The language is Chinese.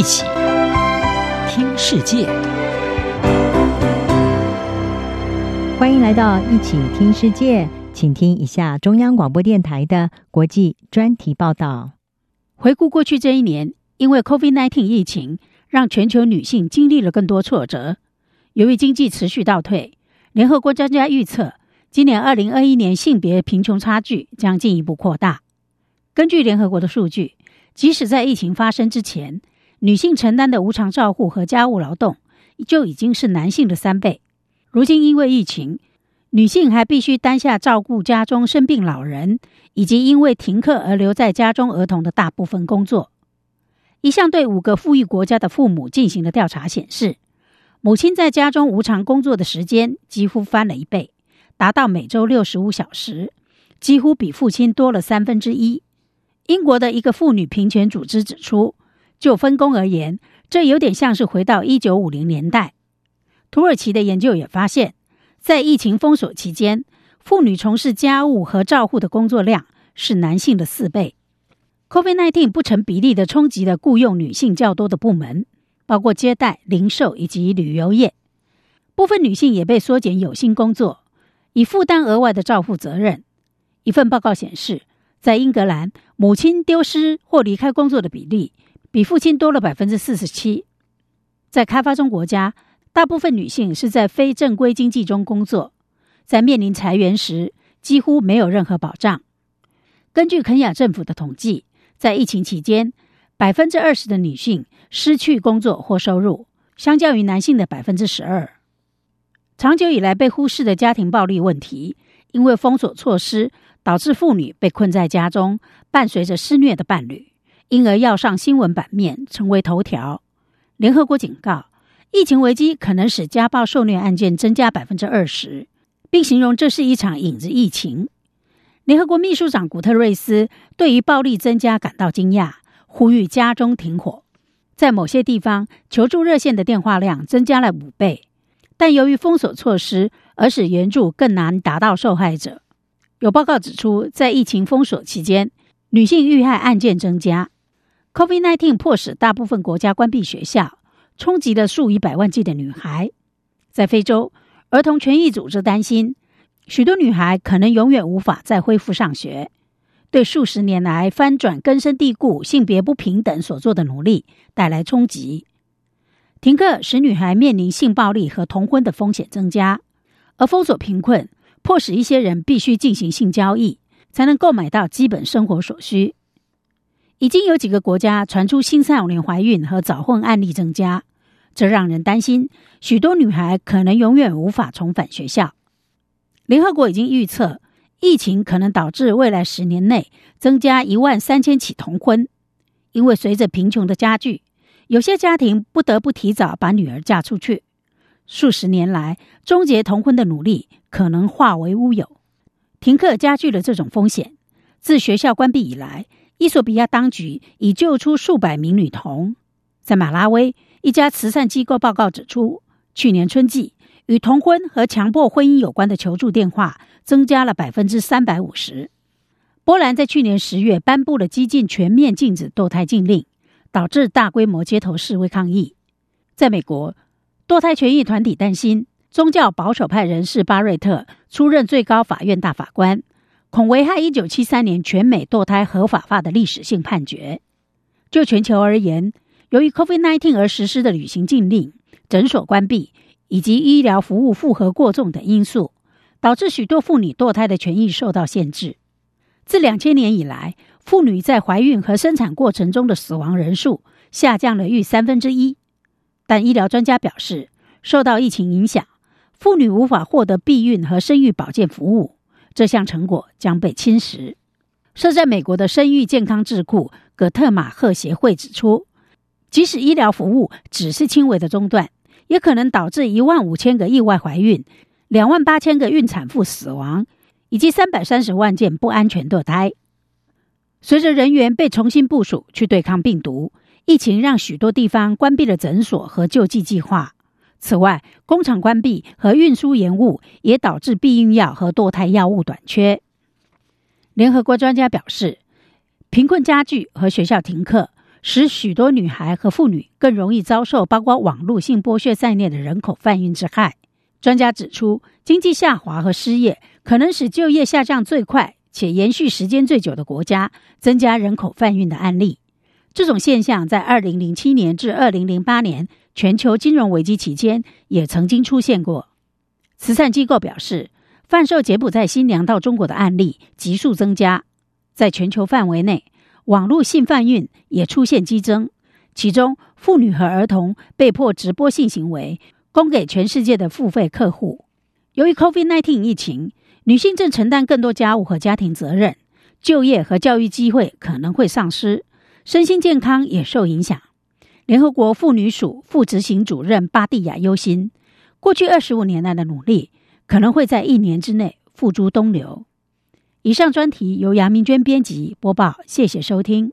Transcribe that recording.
一起听世界，欢迎来到一起听世界，请听一下中央广播电台的国际专题报道。回顾过去这一年，因为 COVID-19 疫情，让全球女性经历了更多挫折。由于经济持续倒退，联合国专家预测，今年二零二一年性别贫穷差距将进一步扩大。根据联合国的数据，即使在疫情发生之前，女性承担的无偿照护和家务劳动就已经是男性的三倍。如今因为疫情，女性还必须担下照顾家中生病老人，以及因为停课而留在家中儿童的大部分工作。一项对五个富裕国家的父母进行的调查显示，母亲在家中无偿工作的时间几乎翻了一倍，达到每周六十五小时，几乎比父亲多了三分之一。英国的一个妇女平权组织指出，就分工而言，这有点像是回到一九五零年代。土耳其的研究也发现，在疫情封锁期间，妇女从事家务和照护的工作量是男性的四倍。COVID-19 不成比例地冲击了雇佣女性较多的部门，包括接待、零售以及旅游业。部分女性也被缩减有薪工作，以负担额外的照护责任。一份报告显示，在英格兰，母亲丢失或离开工作的比例比父亲多了百分之四十七。在开发中国家，大部分女性是在非正规经济中工作，在面临裁员时几乎没有任何保障。根据肯亚政府的统计，在疫情期间，百分之二十的女性失去工作或收入，相较于男性的百分之十二。长久以来被忽视的家庭暴力问题，因为封锁措施。导致妇女被困在家中，伴随着施虐的伴侣，因而要上新闻版面，成为头条。联合国警告，疫情危机可能使家暴受虐案件增加百分之二十，并形容这是一场影子疫情。联合国秘书长古特瑞斯对于暴力增加感到惊讶，呼吁家中停火。在某些地方，求助热线的电话量增加了五倍，但由于封锁措施，而使援助更难达到受害者。有报告指出，在疫情封锁期间，女性遇害案件增加。COVID-19 迫使大部分国家关闭学校，冲击了数以百万计的女孩。在非洲，儿童权益组织担心，许多女孩可能永远无法再恢复上学，对数十年来翻转根深蒂固性别不平等所做的努力带来冲击。停课使女孩面临性暴力和童婚的风险增加，而封锁贫困。迫使一些人必须进行性交易，才能购买到基本生活所需。已经有几个国家传出青少年怀孕和早婚案例增加，这让人担心许多女孩可能永远无法重返学校。联合国已经预测，疫情可能导致未来十年内增加一万三千起童婚，因为随着贫穷的加剧，有些家庭不得不提早把女儿嫁出去。数十年来，终结童婚的努力可能化为乌有。停课加剧了这种风险。自学校关闭以来，伊索比亚当局已救出数百名女童。在马拉维，一家慈善机构报告指出，去年春季与童婚和强迫婚姻有关的求助电话增加了百分之三百五十。波兰在去年十月颁布了激进全面禁止堕胎禁令，导致大规模街头示威抗议。在美国，堕胎权益团体担心，宗教保守派人士巴瑞特出任最高法院大法官，恐危害一九七三年全美堕胎合法化的历史性判决。就全球而言，由于 COVID-19 而实施的旅行禁令、诊所关闭以及医疗服务负荷过重等因素，导致许多妇女堕胎的权益受到限制。自两千年以来，妇女在怀孕和生产过程中的死亡人数下降了逾三分之一。但医疗专家表示，受到疫情影响，妇女无法获得避孕和生育保健服务，这项成果将被侵蚀。设在美国的生育健康智库葛特马赫协会指出，即使医疗服务只是轻微的中断，也可能导致一万五千个意外怀孕、两万八千个孕产妇死亡，以及三百三十万件不安全堕胎。随着人员被重新部署去对抗病毒。疫情让许多地方关闭了诊所和救济计划。此外，工厂关闭和运输延误也导致避孕药和堕胎药物短缺。联合国专家表示，贫困加剧和学校停课使许多女孩和妇女更容易遭受包括网络性剥削在内的人口贩运之害。专家指出，经济下滑和失业可能使就业下降最快且延续时间最久的国家增加人口贩运的案例。这种现象在二零零七年至二零零八年全球金融危机期间也曾经出现过。慈善机构表示，贩售柬埔寨新娘到中国的案例急速增加，在全球范围内，网络性贩运也出现激增，其中妇女和儿童被迫直播性行为。供给全世界的付费客户。由于 COVID-19 疫情，女性正承担更多家务和家庭责任，就业和教育机会可能会丧失，身心健康也受影响。联合国妇女署副执行主任巴蒂亚忧心，过去二十五年来的努力可能会在一年之内付诸东流。以上专题由杨明娟编辑播报，谢谢收听。